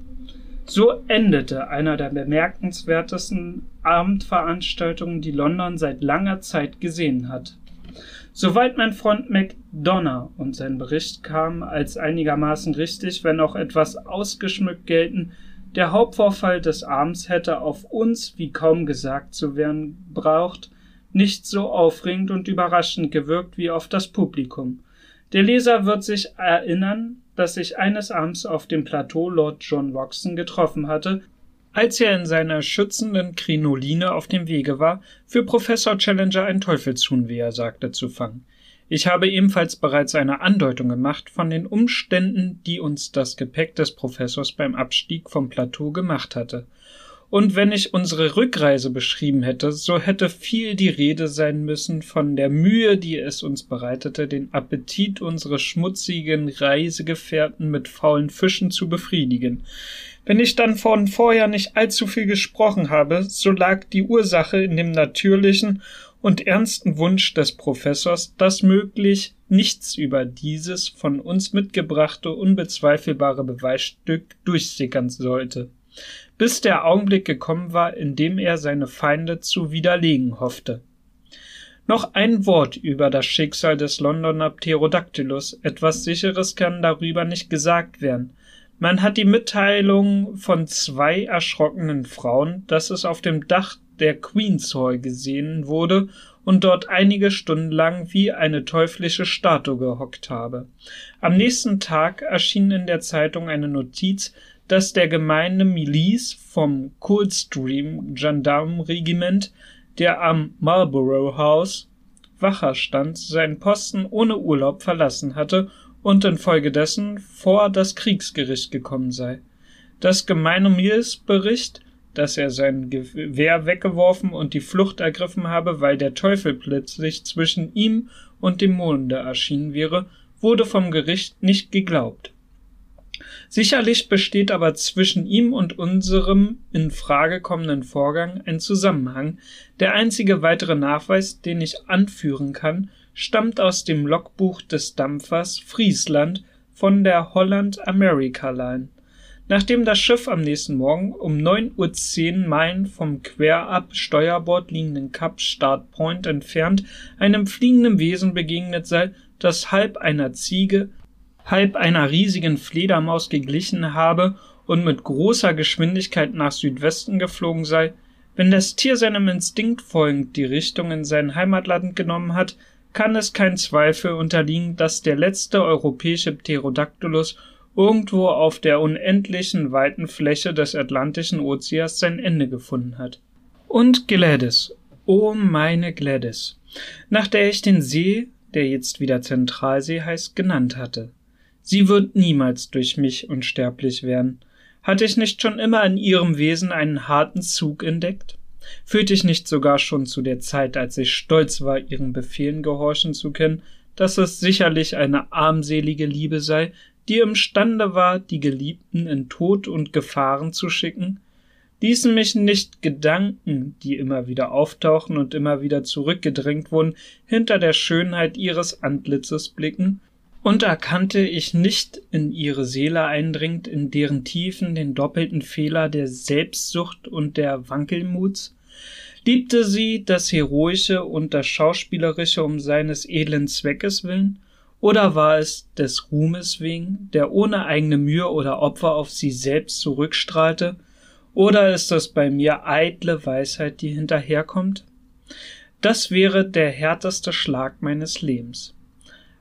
So endete einer der bemerkenswertesten Abendveranstaltungen, die London seit langer Zeit gesehen hat. Soweit mein Freund McDonough und sein Bericht kam als einigermaßen richtig, wenn auch etwas ausgeschmückt gelten, der Hauptvorfall des Abends hätte auf uns, wie kaum gesagt zu werden braucht, nicht so aufregend und überraschend gewirkt wie auf das Publikum. Der Leser wird sich erinnern, dass ich eines Abends auf dem Plateau Lord John Roxton getroffen hatte, als er in seiner schützenden Krinoline auf dem Wege war, für Professor Challenger ein Teufelshuhn, wie er sagte, zu fangen. Ich habe ebenfalls bereits eine Andeutung gemacht von den Umständen, die uns das Gepäck des Professors beim Abstieg vom Plateau gemacht hatte. Und wenn ich unsere Rückreise beschrieben hätte, so hätte viel die Rede sein müssen von der Mühe, die es uns bereitete, den Appetit unseres schmutzigen Reisegefährten mit faulen Fischen zu befriedigen. Wenn ich dann von vorher nicht allzu viel gesprochen habe, so lag die Ursache in dem natürlichen und ernsten Wunsch des Professors, dass möglich nichts über dieses von uns mitgebrachte unbezweifelbare Beweisstück durchsickern sollte, bis der Augenblick gekommen war, in dem er seine Feinde zu widerlegen hoffte. Noch ein Wort über das Schicksal des Londoner Pterodactylus. Etwas Sicheres kann darüber nicht gesagt werden. Man hat die Mitteilung von zwei erschrockenen Frauen, dass es auf dem Dach der Queen's Hall gesehen wurde und dort einige Stunden lang wie eine teuflische Statue gehockt habe. Am nächsten Tag erschien in der Zeitung eine Notiz, dass der gemeine Milice vom Coldstream Gendarmenregiment, der am Marlborough House Wacher stand, seinen Posten ohne Urlaub verlassen hatte und infolgedessen vor das Kriegsgericht gekommen sei. Das gemeine Milice Bericht dass er sein Gewehr weggeworfen und die Flucht ergriffen habe, weil der Teufel plötzlich zwischen ihm und dem Monde erschienen wäre, wurde vom Gericht nicht geglaubt. Sicherlich besteht aber zwischen ihm und unserem in Frage kommenden Vorgang ein Zusammenhang. Der einzige weitere Nachweis, den ich anführen kann, stammt aus dem Logbuch des Dampfers Friesland von der Holland America Line. Nachdem das Schiff am nächsten Morgen um 9.10 Uhr Meilen vom querab Steuerbord liegenden Kap Start Point entfernt einem fliegenden Wesen begegnet sei, das halb einer Ziege, halb einer riesigen Fledermaus geglichen habe und mit großer Geschwindigkeit nach Südwesten geflogen sei, wenn das Tier seinem Instinkt folgend die Richtung in sein Heimatland genommen hat, kann es kein Zweifel unterliegen, dass der letzte europäische Pterodactylus irgendwo auf der unendlichen weiten Fläche des Atlantischen Ozeans sein Ende gefunden hat. Und Gladys, oh meine Gladys, nach der ich den See, der jetzt wieder Zentralsee heißt, genannt hatte. Sie wird niemals durch mich unsterblich werden. Hatte ich nicht schon immer in ihrem Wesen einen harten Zug entdeckt? Fühlte ich nicht sogar schon zu der Zeit, als ich stolz war, ihren Befehlen gehorchen zu können, dass es sicherlich eine armselige Liebe sei, die imstande war, die Geliebten in Tod und Gefahren zu schicken, ließen mich nicht Gedanken, die immer wieder auftauchen und immer wieder zurückgedrängt wurden, hinter der Schönheit ihres Antlitzes blicken, und erkannte ich nicht in ihre Seele eindringend, in deren Tiefen den doppelten Fehler der Selbstsucht und der Wankelmuts? Liebte sie das Heroische und das Schauspielerische um seines edlen Zweckes willen? Oder war es des Ruhmes wegen, der ohne eigene Mühe oder Opfer auf sie selbst zurückstrahlte? Oder ist es bei mir eitle Weisheit, die hinterherkommt? Das wäre der härteste Schlag meines Lebens.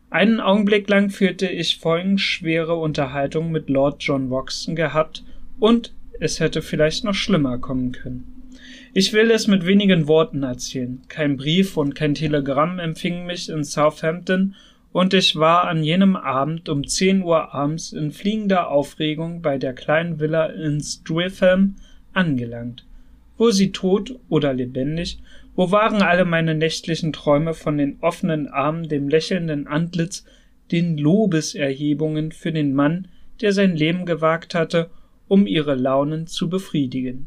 Einen Augenblick lang fühlte ich folgenschwere Unterhaltung mit Lord John Woxton gehabt und es hätte vielleicht noch schlimmer kommen können. Ich will es mit wenigen Worten erzählen. Kein Brief und kein Telegramm empfing mich in Southampton und ich war an jenem Abend um zehn Uhr abends in fliegender Aufregung bei der kleinen Villa in Streatham angelangt. Wo sie tot oder lebendig, wo waren alle meine nächtlichen Träume von den offenen Armen, dem lächelnden Antlitz, den Lobeserhebungen für den Mann, der sein Leben gewagt hatte, um ihre Launen zu befriedigen.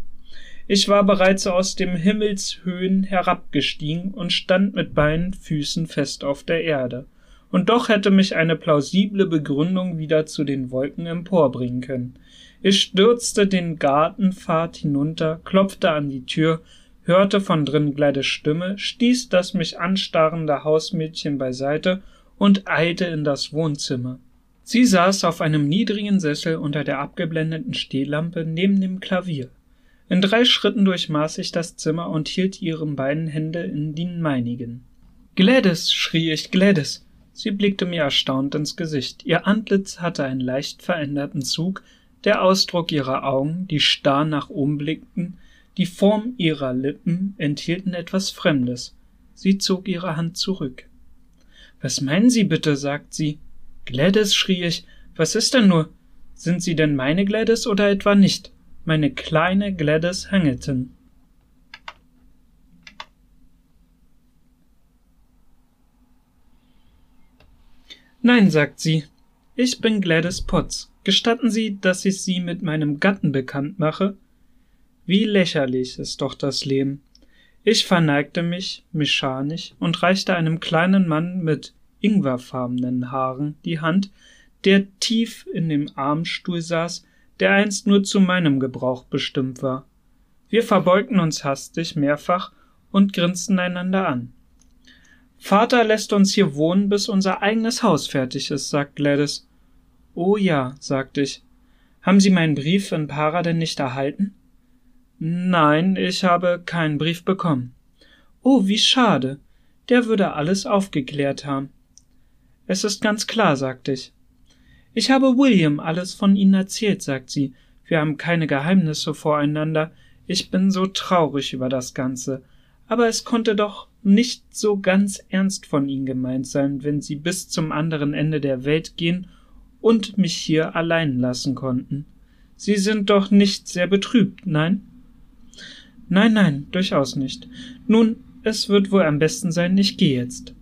Ich war bereits aus dem Himmelshöhen herabgestiegen und stand mit beiden Füßen fest auf der Erde und doch hätte mich eine plausible Begründung wieder zu den Wolken emporbringen können. Ich stürzte den Gartenpfad hinunter, klopfte an die Tür, hörte von drinnen Gleides Stimme, stieß das mich anstarrende Hausmädchen beiseite und eilte in das Wohnzimmer. Sie saß auf einem niedrigen Sessel unter der abgeblendeten Stehlampe neben dem Klavier. In drei Schritten durchmaß ich das Zimmer und hielt ihre beiden Hände in den meinigen. Gladys, schrie ich, Gladys, Sie blickte mir erstaunt ins Gesicht. Ihr Antlitz hatte einen leicht veränderten Zug, der Ausdruck ihrer Augen, die starr nach oben blickten, die Form ihrer Lippen enthielten etwas Fremdes. Sie zog ihre Hand zurück. Was meinen Sie bitte? sagt sie. Gladys, schrie ich. Was ist denn nur? Sind Sie denn meine Gladys oder etwa nicht? Meine kleine Gladys Hamilton. Nein, sagt sie. Ich bin Gladys Potts. Gestatten Sie, dass ich Sie mit meinem Gatten bekannt mache? Wie lächerlich ist doch das Leben. Ich verneigte mich mechanisch und reichte einem kleinen Mann mit ingwerfarbenen Haaren die Hand, der tief in dem Armstuhl saß, der einst nur zu meinem Gebrauch bestimmt war. Wir verbeugten uns hastig mehrfach und grinsten einander an. Vater lässt uns hier wohnen, bis unser eigenes Haus fertig ist, sagt Gladys. Oh ja, sagte ich. Haben Sie meinen Brief in Para denn nicht erhalten? Nein, ich habe keinen Brief bekommen. Oh, wie schade. Der würde alles aufgeklärt haben. Es ist ganz klar, sagte ich. Ich habe William alles von Ihnen erzählt, sagt sie. Wir haben keine Geheimnisse voreinander. Ich bin so traurig über das Ganze. Aber es konnte doch nicht so ganz ernst von Ihnen gemeint sein, wenn Sie bis zum anderen Ende der Welt gehen und mich hier allein lassen konnten. Sie sind doch nicht sehr betrübt, nein? Nein, nein, durchaus nicht. Nun, es wird wohl am besten sein, ich gehe jetzt.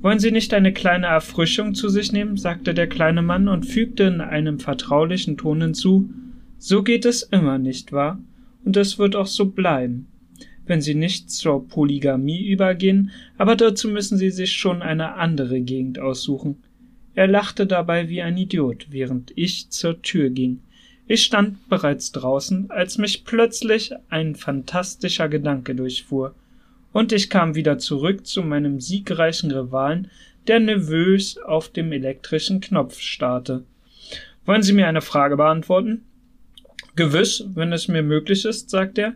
Wollen Sie nicht eine kleine Erfrischung zu sich nehmen? sagte der kleine Mann und fügte in einem vertraulichen Ton hinzu So geht es immer, nicht wahr? Und es wird auch so bleiben wenn sie nicht zur Polygamie übergehen, aber dazu müssen sie sich schon eine andere Gegend aussuchen. Er lachte dabei wie ein Idiot, während ich zur Tür ging. Ich stand bereits draußen, als mich plötzlich ein fantastischer Gedanke durchfuhr, und ich kam wieder zurück zu meinem siegreichen Rivalen, der nervös auf dem elektrischen Knopf starrte. Wollen Sie mir eine Frage beantworten? Gewiss, wenn es mir möglich ist, sagt er.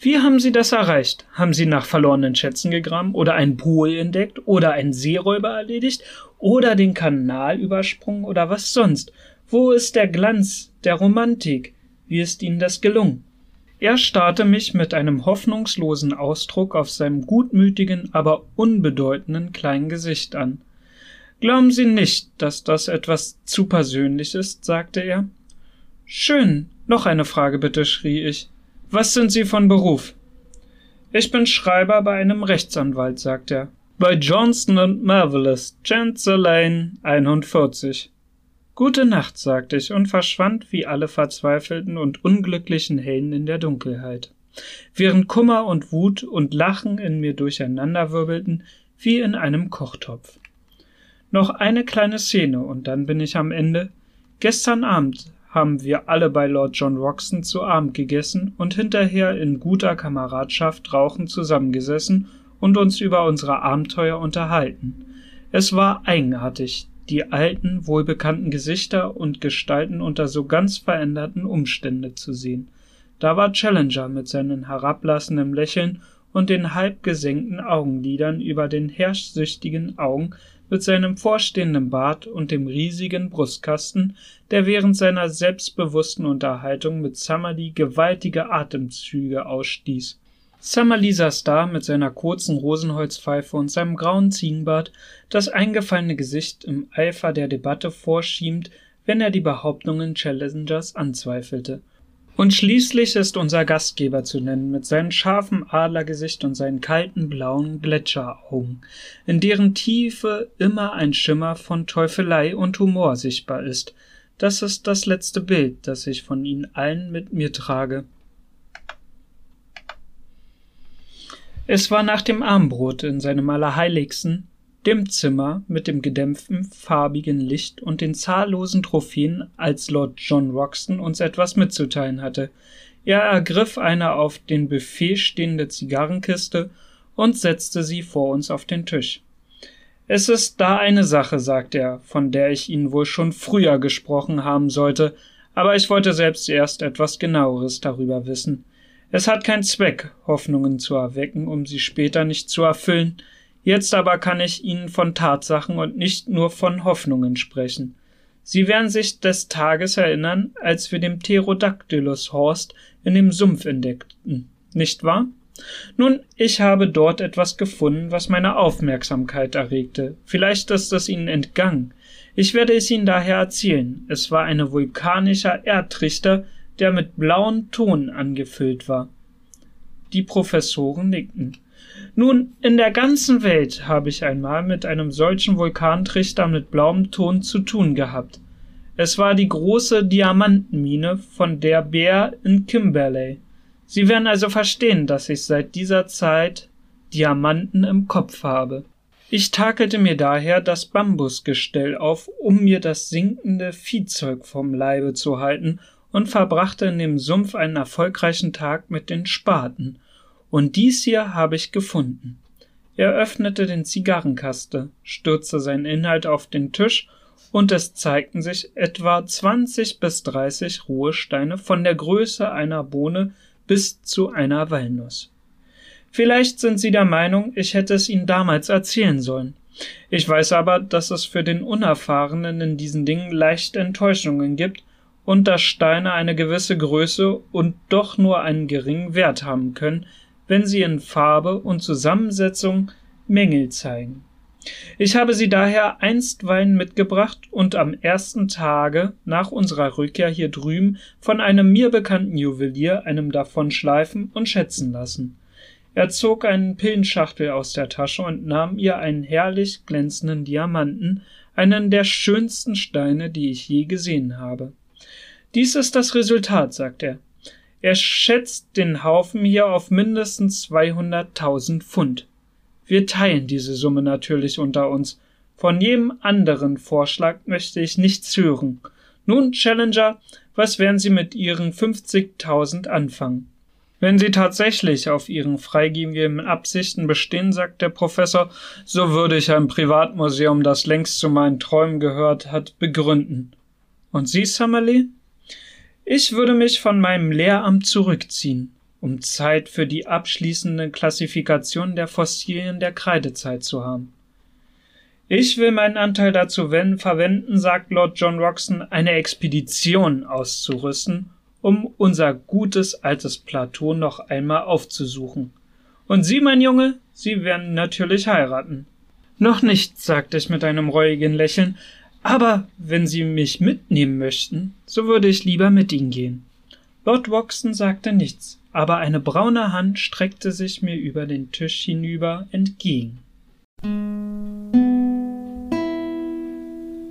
Wie haben Sie das erreicht? Haben Sie nach verlorenen Schätzen gegraben oder einen Pool entdeckt oder einen Seeräuber erledigt oder den Kanal übersprungen oder was sonst? Wo ist der Glanz der Romantik? Wie ist Ihnen das gelungen? Er starrte mich mit einem hoffnungslosen Ausdruck auf seinem gutmütigen, aber unbedeutenden kleinen Gesicht an. Glauben Sie nicht, dass das etwas zu persönlich ist, sagte er. Schön. Noch eine Frage bitte, schrie ich. Was sind Sie von Beruf? Ich bin Schreiber bei einem Rechtsanwalt, sagt er. Bei Johnston und Marvelous, Chancellor Lane 41. Gute Nacht, sagte ich und verschwand wie alle verzweifelten und unglücklichen Helden in der Dunkelheit. Während Kummer und Wut und Lachen in mir durcheinanderwirbelten, wie in einem Kochtopf. Noch eine kleine Szene und dann bin ich am Ende. Gestern Abend haben wir alle bei Lord John Roxton zu Abend gegessen und hinterher in guter Kameradschaft rauchend zusammengesessen und uns über unsere Abenteuer unterhalten. Es war eigenartig, die alten, wohlbekannten Gesichter und Gestalten unter so ganz veränderten Umständen zu sehen. Da war Challenger mit seinem herablassenden Lächeln und den halb gesenkten Augenlidern über den herrschsüchtigen Augen mit seinem vorstehenden Bart und dem riesigen Brustkasten, der während seiner selbstbewussten Unterhaltung mit Summerlee gewaltige Atemzüge ausstieß. Summerlee saß da mit seiner kurzen Rosenholzpfeife und seinem grauen Ziegenbart, das eingefallene Gesicht im Eifer der Debatte vorschiebend, wenn er die Behauptungen Challengers anzweifelte und schließlich ist unser Gastgeber zu nennen mit seinem scharfen Adlergesicht und seinen kalten blauen Gletscheraugen, in deren Tiefe immer ein Schimmer von Teufelei und Humor sichtbar ist. Das ist das letzte Bild, das ich von ihnen allen mit mir trage. Es war nach dem Armbrot in seinem Allerheiligsten, dem Zimmer mit dem gedämpften, farbigen Licht und den zahllosen Trophäen, als Lord John Roxton uns etwas mitzuteilen hatte. Er ergriff eine auf dem Buffet stehende Zigarrenkiste und setzte sie vor uns auf den Tisch. Es ist da eine Sache, sagt er, von der ich Ihnen wohl schon früher gesprochen haben sollte, aber ich wollte selbst erst etwas genaueres darüber wissen. Es hat keinen Zweck, Hoffnungen zu erwecken, um sie später nicht zu erfüllen, Jetzt aber kann ich Ihnen von Tatsachen und nicht nur von Hoffnungen sprechen. Sie werden sich des Tages erinnern, als wir den Pterodactylus Horst in dem Sumpf entdeckten, nicht wahr? Nun, ich habe dort etwas gefunden, was meine Aufmerksamkeit erregte. Vielleicht ist es Ihnen entgangen. Ich werde es Ihnen daher erzählen. Es war ein vulkanischer Erdtrichter, der mit blauen Ton angefüllt war. Die Professoren nickten. Nun, in der ganzen Welt habe ich einmal mit einem solchen Vulkantrichter mit blauem Ton zu tun gehabt. Es war die große Diamantenmine von der Bär in Kimberley. Sie werden also verstehen, dass ich seit dieser Zeit Diamanten im Kopf habe. Ich takelte mir daher das Bambusgestell auf, um mir das sinkende Viehzeug vom Leibe zu halten und verbrachte in dem Sumpf einen erfolgreichen Tag mit den Spaten. Und dies hier habe ich gefunden. Er öffnete den Zigarrenkaste, stürzte seinen Inhalt auf den Tisch und es zeigten sich etwa 20 bis 30 Ruhesteine von der Größe einer Bohne bis zu einer Walnuss. Vielleicht sind Sie der Meinung, ich hätte es Ihnen damals erzählen sollen. Ich weiß aber, dass es für den Unerfahrenen in diesen Dingen leichte Enttäuschungen gibt und dass Steine eine gewisse Größe und doch nur einen geringen Wert haben können, wenn sie in Farbe und Zusammensetzung Mängel zeigen. Ich habe sie daher einstweilen mitgebracht und am ersten Tage nach unserer Rückkehr hier drüben von einem mir bekannten Juwelier einem davon schleifen und schätzen lassen. Er zog einen Pillenschachtel aus der Tasche und nahm ihr einen herrlich glänzenden Diamanten, einen der schönsten Steine, die ich je gesehen habe. Dies ist das Resultat, sagt er. Er schätzt den Haufen hier auf mindestens 200.000 Pfund. Wir teilen diese Summe natürlich unter uns. Von jedem anderen Vorschlag möchte ich nichts hören. Nun, Challenger, was werden Sie mit Ihren 50.000 anfangen? Wenn Sie tatsächlich auf Ihren freigegebenen Absichten bestehen, sagt der Professor, so würde ich ein Privatmuseum, das längst zu meinen Träumen gehört hat, begründen. Und Sie, Summerlee? Ich würde mich von meinem Lehramt zurückziehen, um Zeit für die abschließende Klassifikation der Fossilien der Kreidezeit zu haben. Ich will meinen Anteil dazu verwenden, sagt Lord John Roxton, eine Expedition auszurüsten, um unser gutes altes Plateau noch einmal aufzusuchen. Und Sie, mein Junge, Sie werden natürlich heiraten. Noch nicht, sagte ich mit einem reuigen Lächeln, aber wenn Sie mich mitnehmen möchten, so würde ich lieber mit Ihnen gehen. Lord Woxton sagte nichts, aber eine braune Hand streckte sich mir über den Tisch hinüber entgegen.